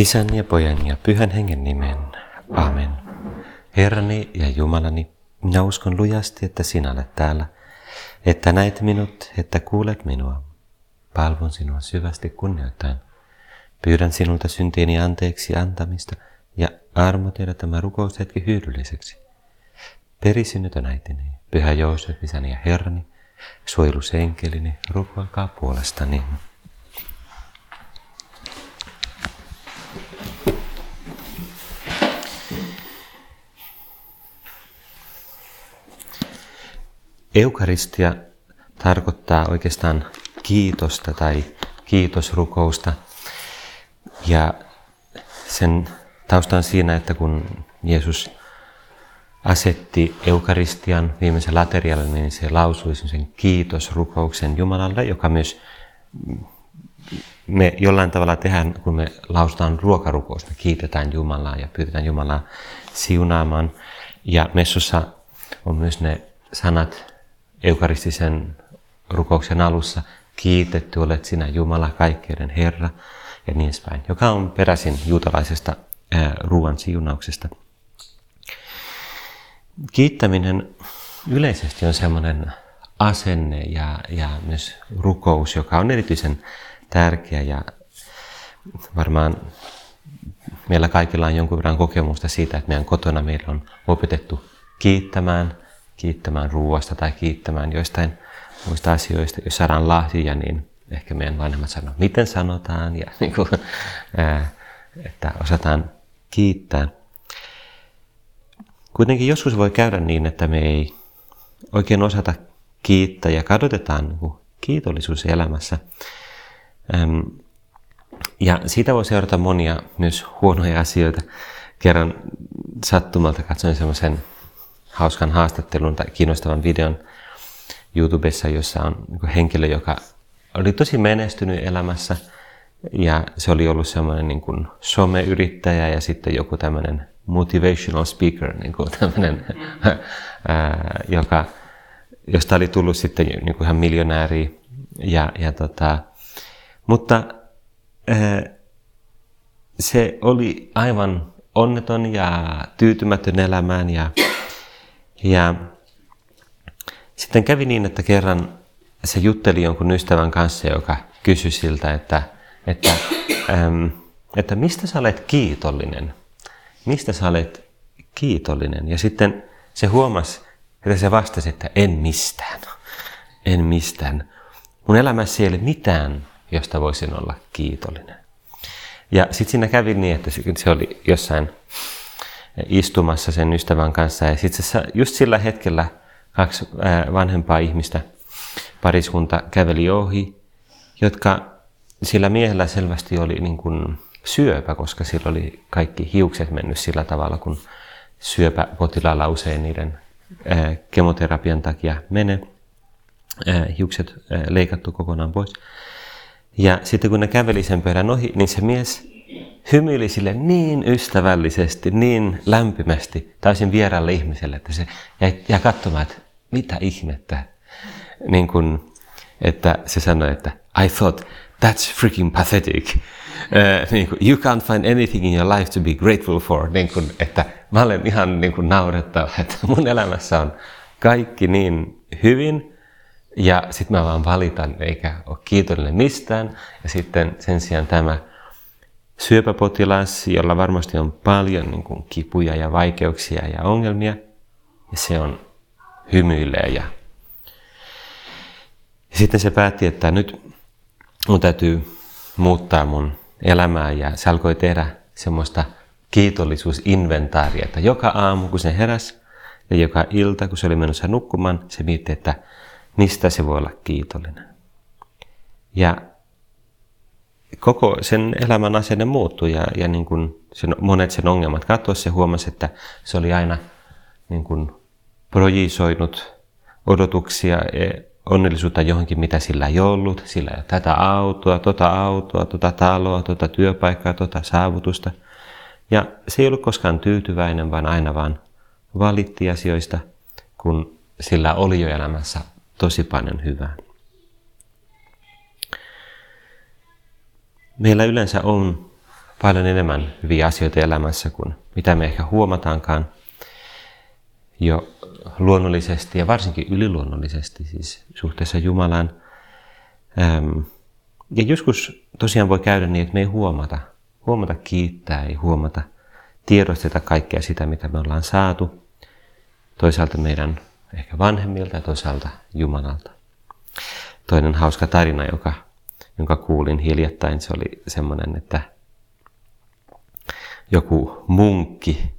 Isän ja pojan ja pyhän hengen nimen. Amen. Herrani ja Jumalani, minä uskon lujasti, että sinä olet täällä, että näet minut, että kuulet minua. Palvon sinua syvästi kunnioittain. Pyydän sinulta syntiini anteeksi antamista ja armo tehdä tämä rukoushetki hyödylliseksi. Perisynnytön äitini, pyhä Joosef, isäni ja herrani, suojelusenkelini, rukoilkaa puolestani. Eukaristia tarkoittaa oikeastaan kiitosta tai kiitosrukousta. Ja sen tausta on siinä, että kun Jeesus asetti Eukaristian viimeisen laterialle, niin se lausui sen kiitosrukouksen Jumalalle, joka myös me jollain tavalla tehdään, kun me lausutaan ruokarukous, me kiitetään Jumalaa ja pyydetään Jumalaa siunaamaan. Ja messussa on myös ne sanat eukaristisen rukouksen alussa, kiitetty olet sinä Jumala, kaikkeuden Herra ja niin edespäin, joka on peräisin juutalaisesta ruoan siunauksesta. Kiittäminen yleisesti on semmoinen asenne ja, ja myös rukous, joka on erityisen tärkeä ja varmaan meillä kaikilla on jonkun verran kokemusta siitä, että meidän kotona meillä on opetettu kiittämään, kiittämään ruoasta tai kiittämään joistain muista asioista. Jos saadaan lahjoja, niin ehkä meidän vanhemmat sanoo, miten sanotaan, ja niin kuin, että osataan kiittää. Kuitenkin joskus voi käydä niin, että me ei oikein osata kiittää ja kadotetaan niin kuin kiitollisuus elämässä. Ja siitä voi seurata monia myös huonoja asioita. Kerran sattumalta katsoin semmoisen hauskan haastattelun tai kiinnostavan videon YouTubessa, jossa on niin henkilö, joka oli tosi menestynyt elämässä ja se oli ollut semmoinen niin kuin someyrittäjä ja sitten joku tämmöinen motivational speaker, niin kuin tämmöinen, ää, joka, josta oli tullut sitten niin kuin ihan miljonääri. Ja, ja tota, mutta ää, se oli aivan onneton ja tyytymätön elämään ja, ja sitten kävi niin, että kerran se jutteli jonkun ystävän kanssa, joka kysyi siltä, että, että, äm, että mistä sä olet kiitollinen? Mistä sä olet kiitollinen? Ja sitten se huomasi, että se vastasi, että en mistään. En mistään. Mun elämässä ei ole mitään, josta voisin olla kiitollinen. Ja sitten siinä kävi niin, että se oli jossain istumassa sen ystävän kanssa. Ja sitten just sillä hetkellä kaksi vanhempaa ihmistä, pariskunta käveli ohi, jotka sillä miehellä selvästi oli niin kuin syöpä, koska sillä oli kaikki hiukset mennyt sillä tavalla, kun syöpäpotilaalla usein niiden kemoterapian takia menee. Hiukset leikattu kokonaan pois. Ja sitten kun ne käveli sen pöydän ohi, niin se mies hymyili sille niin ystävällisesti, niin lämpimästi, täysin vieraalle ihmiselle, että se jäi, jäi katsomaan, että mitä ihmettä. Niin kun, että se sanoi, että I thought, that's freaking pathetic. Uh, niin kun, you can't find anything in your life to be grateful for. Niin kun, että mä olen ihan niin kun naurettava, että mun elämässä on kaikki niin hyvin, ja sitten mä vaan valitan, eikä ole kiitollinen mistään. Ja sitten sen sijaan tämä syöpäpotilas, jolla varmasti on paljon niin kuin, kipuja ja vaikeuksia ja ongelmia, ja se on hymyilee. Ja... ja sitten se päätti, että nyt mun täytyy muuttaa mun elämää, ja se alkoi tehdä semmoista kiitollisuusinventaaria, että joka aamu kun se heräsi ja joka ilta kun se oli menossa nukkumaan, se mietti, että mistä se voi olla kiitollinen. Ja koko sen elämän asenne muuttui ja, ja niin kuin sen, monet sen ongelmat katosi. Se huomasi, että se oli aina niin kuin projisoinut odotuksia ja onnellisuutta johonkin, mitä sillä ei ollut. Sillä ei ole tätä autoa, tota autoa, tota taloa, tota työpaikkaa, tota saavutusta. Ja se ei ollut koskaan tyytyväinen, vaan aina vaan valitti asioista, kun sillä oli jo elämässä tosi paljon hyvää. Meillä yleensä on paljon enemmän hyviä asioita elämässä kuin mitä me ehkä huomataankaan jo luonnollisesti ja varsinkin yliluonnollisesti siis suhteessa Jumalaan. Ja joskus tosiaan voi käydä niin, että me ei huomata, huomata kiittää, ei huomata, tiedosteta kaikkea sitä, mitä me ollaan saatu. Toisaalta meidän ehkä vanhemmilta ja toisaalta Jumalalta. Toinen hauska tarina, joka, jonka kuulin hiljattain, se oli semmoinen, että joku munkki,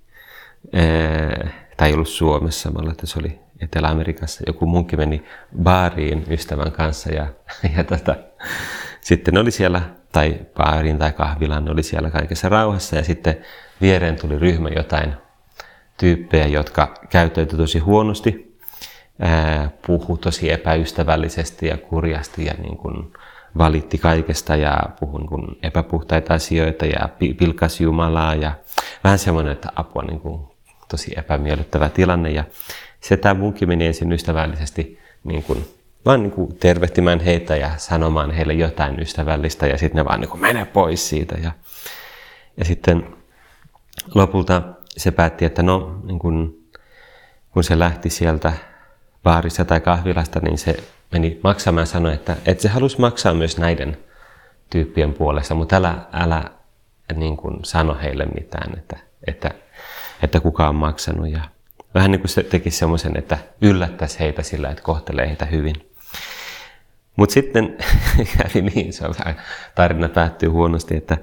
tai ei ollut Suomessa, mä että se oli Etelä-Amerikassa, joku munkki meni baariin ystävän kanssa ja, ja tota, sitten oli siellä, tai baariin tai kahvilaan, oli siellä kaikessa rauhassa ja sitten viereen tuli ryhmä jotain tyyppejä, jotka käyttäytyi tosi huonosti, puhu tosi epäystävällisesti ja kurjasti ja niin kuin valitti kaikesta ja puhui niin epäpuhtaita asioita ja pilkasi Jumalaa ja vähän semmoinen, että apua niin kuin tosi epämiellyttävä tilanne ja se tämä munkin meni ensin ystävällisesti niin kuin vaan niin kuin tervehtimään heitä ja sanomaan heille jotain ystävällistä ja sitten ne vaan niin kuin mene pois siitä. Ja, ja sitten lopulta se päätti, että no niin kuin, kun se lähti sieltä baarissa tai kahvilasta, niin se meni maksamaan ja sanoi, että, että se halusi maksaa myös näiden tyyppien puolesta, mutta älä, älä niin kuin sano heille mitään, että, että, että kuka on maksanut. Ja vähän niin kuin se teki semmoisen, että yllättäisi heitä sillä, että kohtelee heitä hyvin. Mutta sitten kävi niin, se on vähän, tarina päättyy huonosti, että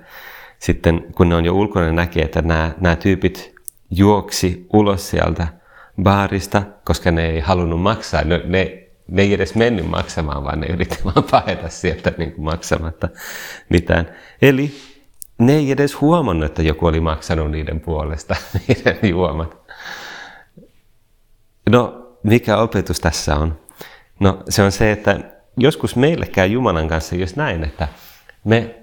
sitten kun ne on jo ulkona näkee, että nämä, nämä tyypit juoksi ulos sieltä baarista, koska ne ei halunnut maksaa. Ne, ne, ne ei edes mennyt maksamaan, vaan ne yritti vaan paeta sieltä niin kuin maksamatta mitään. Eli ne ei edes huomannut, että joku oli maksanut niiden puolesta niiden juomat. No, mikä opetus tässä on? No, se on se, että joskus meille käy Jumalan kanssa just näin, että me,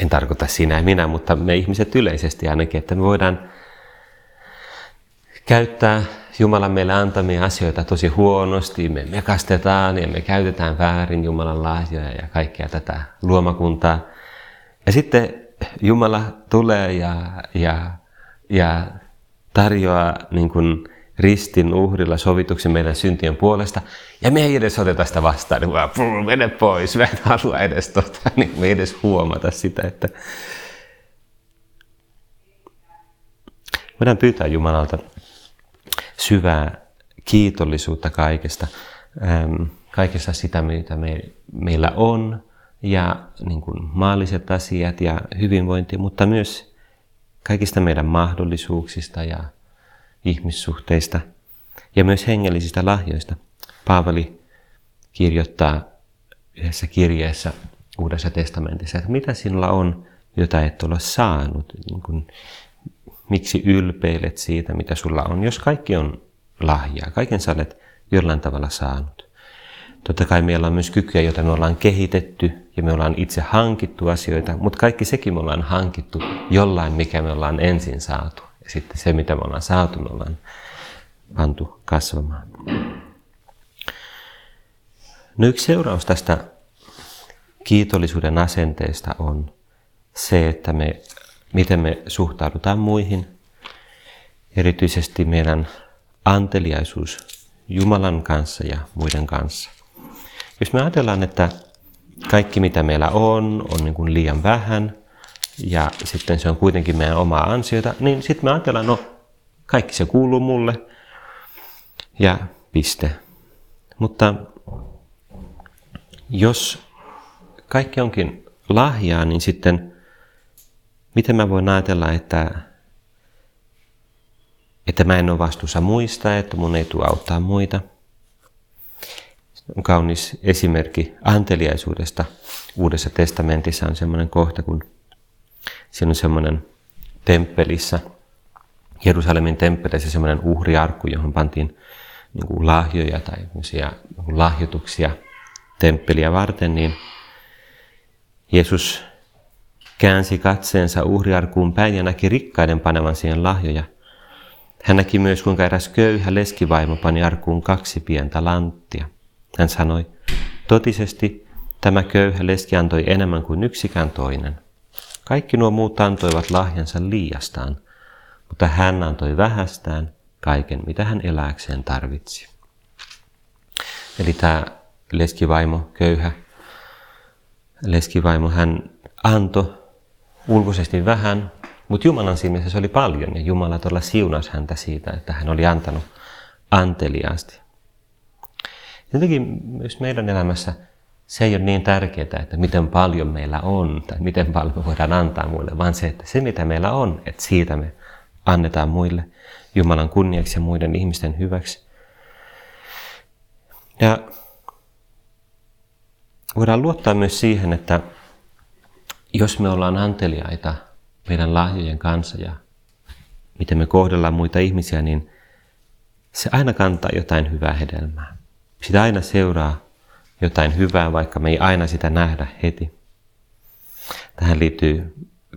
en tarkoita sinä ja minä, mutta me ihmiset yleisesti ainakin, että me voidaan käyttää Jumalan meille antamia asioita tosi huonosti, me mekastetaan ja me käytetään väärin Jumalan lahjoja ja kaikkea tätä luomakuntaa. Ja sitten Jumala tulee ja, ja, ja tarjoaa niin kuin ristin uhrilla sovituksen meidän syntien puolesta. Ja me ei edes oteta sitä vastaan, niin vaan mene pois, mä en halua edes tota, niin me ei edes huomata sitä, että voidaan pyytää Jumalalta syvää kiitollisuutta kaikesta, ähm, kaikesta sitä, mitä me, meillä on, ja niin kuin maalliset asiat ja hyvinvointi, mutta myös kaikista meidän mahdollisuuksista ja ihmissuhteista ja myös hengellisistä lahjoista. Paavali kirjoittaa yhdessä kirjeessä Uudessa testamentissa, että mitä sinulla on, jota et ole saanut. Niin kuin, miksi ylpeilet siitä, mitä sulla on, jos kaikki on lahjaa. Kaiken sä olet jollain tavalla saanut. Totta kai meillä on myös kykyjä, joita me ollaan kehitetty ja me ollaan itse hankittu asioita, mutta kaikki sekin me ollaan hankittu jollain, mikä me ollaan ensin saatu. Ja sitten se, mitä me ollaan saatu, me ollaan pantu kasvamaan. No yksi seuraus tästä kiitollisuuden asenteesta on se, että me, miten me suhtaudutaan muihin, erityisesti meidän anteliaisuus Jumalan kanssa ja muiden kanssa. Jos me ajatellaan, että kaikki mitä meillä on, on niin kuin liian vähän, ja sitten se on kuitenkin meidän omaa ansiota, niin sitten me ajatellaan, no kaikki se kuuluu mulle ja piste. Mutta jos kaikki onkin lahjaa, niin sitten miten mä voin ajatella, että, että mä en ole vastuussa muista, että mun ei tule auttaa muita. On kaunis esimerkki anteliaisuudesta. Uudessa testamentissa on semmoinen kohta, kun Siinä on semmoinen temppelissä, Jerusalemin temppelissä semmoinen uhriarkku, johon pantiin niin kuin lahjoja tai niin lahjoituksia temppeliä varten, niin Jeesus käänsi katseensa uhriarkuun päin ja näki rikkaiden panevan siihen lahjoja. Hän näki myös, kuinka eräs köyhä leskivaimo pani arkuun kaksi pientä lanttia. Hän sanoi, totisesti tämä köyhä leski antoi enemmän kuin yksikään toinen – Kaikki nuo muut antoivat lahjansa liiastaan, mutta hän antoi vähästään kaiken, mitä hän elääkseen tarvitsi. Eli tämä leskivaimo, köyhä leskivaimo, hän antoi ulkoisesti vähän, mutta Jumalan silmissä se oli paljon ja Jumala todella siunasi häntä siitä, että hän oli antanut anteliaasti. Jotenkin myös meidän elämässä se ei ole niin tärkeää, että miten paljon meillä on tai miten paljon me voidaan antaa muille, vaan se, että se mitä meillä on, että siitä me annetaan muille Jumalan kunniaksi ja muiden ihmisten hyväksi. Ja voidaan luottaa myös siihen, että jos me ollaan anteliaita meidän lahjojen kanssa ja miten me kohdellaan muita ihmisiä, niin se aina kantaa jotain hyvää hedelmää. Sitä aina seuraa jotain hyvää, vaikka me ei aina sitä nähdä heti. Tähän liittyy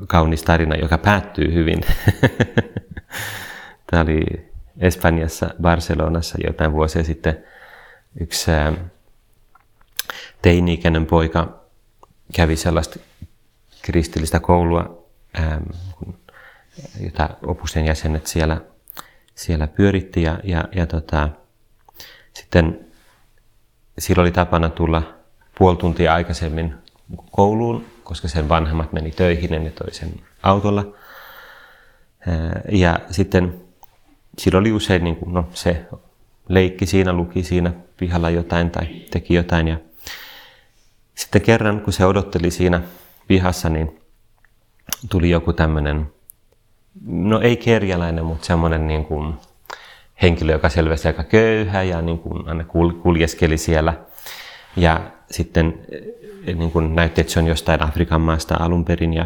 kaunis tarina, joka päättyy hyvin. Tämä oli Espanjassa, Barcelonassa jotain vuosia sitten yksi teini-ikäinen poika kävi sellaista kristillistä koulua, jota opusten jäsenet siellä, siellä pyöritti ja, ja, ja tota, sitten silloin oli tapana tulla puoli tuntia aikaisemmin kouluun, koska sen vanhemmat meni töihin ja toi sen autolla. Ja sitten silloin oli usein niin kuin, no, se leikki siinä, luki siinä pihalla jotain tai teki jotain. Ja sitten kerran, kun se odotteli siinä pihassa, niin tuli joku tämmöinen, no ei kerjäläinen, mutta semmoinen niin kuin henkilö, joka selvästi aika köyhä ja niin kuin aina kuljeskeli siellä. Ja sitten eh, niin kuin näytti, että se on jostain Afrikan maasta alun perin. Ja,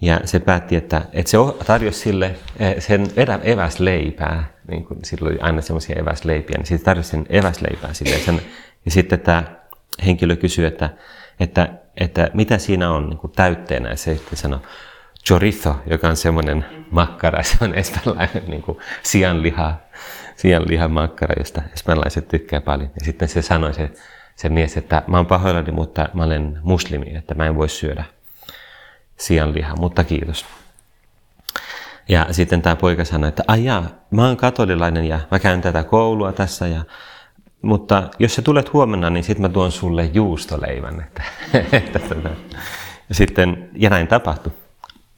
ja se päätti, että, että se tarjosi sille eh, sen eväsleipää, niin kuin silloin oli aina semmoisia eväsleipiä, niin sitten tarjosi sen eväsleipää sille. Sen, ja sitten tämä henkilö kysyi, että, että, että mitä siinä on niin kuin täytteenä. Se sitten sanoi, chorizo, joka on semmoinen makkara, se on espanjalainen niin kuin sianliha, makkara, josta espanjalaiset tykkää paljon. Ja sitten se sanoi se, se mies, että mä oon pahoillani, mutta mä olen muslimi, että mä en voi syödä sianlihaa, mutta kiitos. Ja sitten tämä poika sanoi, että ajaa, mä oon katolilainen ja mä käyn tätä koulua tässä, ja, mutta jos sä tulet huomenna, niin sitten mä tuon sulle juustoleivän. Että, että, tota. ja, sitten, ja näin tapahtui.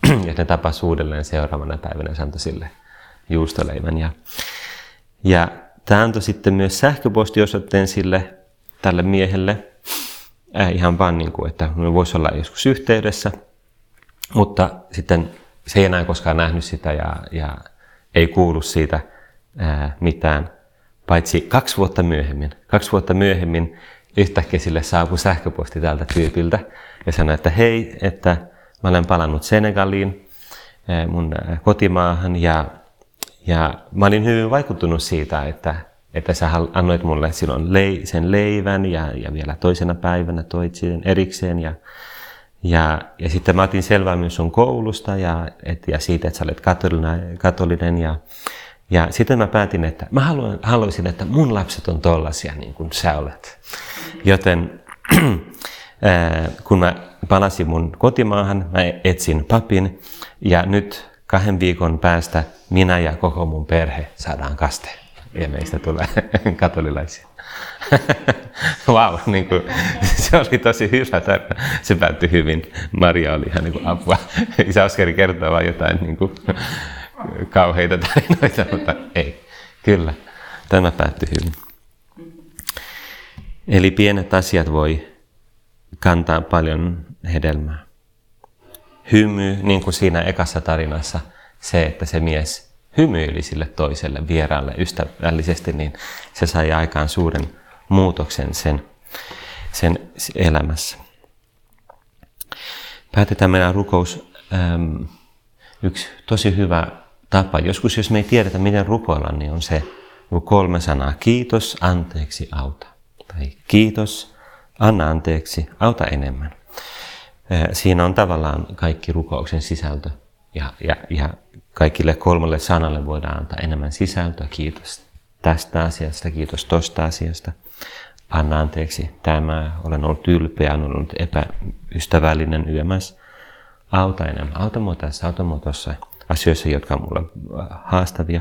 ja ne tapasi uudelleen seuraavana päivänä ja antoi sille juustoleivän. Ja, ja tämä antoi sitten myös sähköpostiosoitteen sille tälle miehelle, äh, ihan vaan niin kuin, että me voisi olla joskus yhteydessä, mutta sitten se ei enää koskaan nähnyt sitä ja, ja ei kuulu siitä äh, mitään, paitsi kaksi vuotta myöhemmin. Kaksi vuotta myöhemmin yhtäkkiä sille saapui sähköposti tältä tyypiltä ja sanoi, että hei, että Mä olen palannut Senegaliin, eh, mun eh, kotimaahan, ja, ja mä olin hyvin vaikuttunut siitä, että, että sä annoit mulle silloin lei, sen leivän ja, ja vielä toisena päivänä toit sen erikseen. Ja, ja, ja sitten mä otin selvää myös sun koulusta ja, et, ja siitä, että sä olet katolinen, katolinen ja, ja sitten mä päätin, että mä haluan, haluaisin, että mun lapset on tollasia niin kuin sä olet. Joten kun mä palasin mun kotimaahan, mä etsin papin ja nyt kahden viikon päästä minä ja koko mun perhe saadaan kaste. Ja meistä tulee katolilaisia. wow, niin kuin, se oli tosi hyvä tarina. Se päättyi hyvin. Maria oli ihan niin kuin apua. Isä Oskari kertoo vain jotain niin kuin, kauheita tarinoita, mutta ei. Kyllä, tämä päättyi hyvin. Eli pienet asiat voi kantaa paljon hedelmää. Hymy, niin kuin siinä ekassa tarinassa, se, että se mies hymyili sille toiselle vieraalle ystävällisesti, niin se sai aikaan suuren muutoksen sen, sen elämässä. Päätetään meidän rukous. Yksi tosi hyvä tapa. Joskus, jos me ei tiedetä, miten rukoilla, niin on se kolme sanaa. Kiitos, anteeksi, auta. Tai kiitos, anna anteeksi, auta enemmän. Siinä on tavallaan kaikki rukouksen sisältö ja, ja, ja kaikille kolmelle sanalle voidaan antaa enemmän sisältöä. Kiitos tästä asiasta, kiitos tosta asiasta. Anna anteeksi tämä, olen ollut ylpeä, olen ollut epäystävällinen yömässä. auta enemmän. Auta mua tässä, auta mua tuossa asioissa, jotka on mulle haastavia.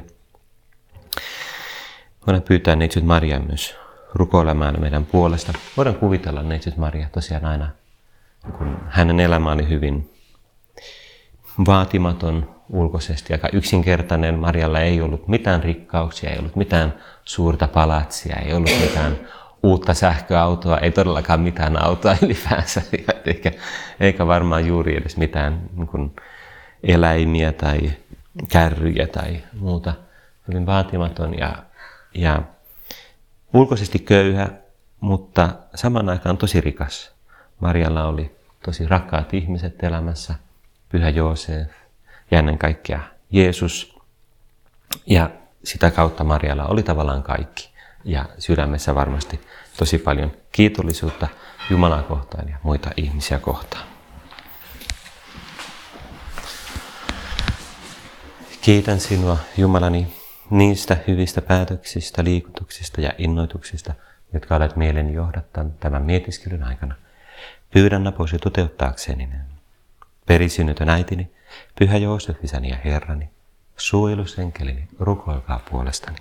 Voidaan pyytää neitsyt Maria myös rukoilemaan meidän puolesta. Voidaan kuvitella neitsyt Maria tosiaan aina, kun hänen elämä oli hyvin vaatimaton ulkoisesti, aika yksinkertainen. Marjalla ei ollut mitään rikkauksia, ei ollut mitään suurta palatsia, ei ollut mitään uutta sähköautoa, ei todellakaan mitään autoa ylipäänsä, eikä, eikä varmaan juuri edes mitään niin kuin eläimiä tai kärryjä tai muuta. Hyvin vaatimaton ja, ja ulkoisesti köyhä, mutta saman aikaan tosi rikas. Marjalla oli tosi rakkaat ihmiset elämässä, Pyhä Joosef ja ennen kaikkea Jeesus. Ja sitä kautta Marjalla oli tavallaan kaikki. Ja sydämessä varmasti tosi paljon kiitollisuutta Jumalaa kohtaan ja muita ihmisiä kohtaan. Kiitän sinua, Jumalani, niistä hyvistä päätöksistä, liikutuksista ja innoituksista, jotka olet mielen johdattanut tämän mietiskelyn aikana. Pyydän apuisi toteuttaakseni ne. Perisynnytön äitini, Pyhä Joosef, isäni ja Herrani, suojelusenkelini, rukoilkaa puolestani.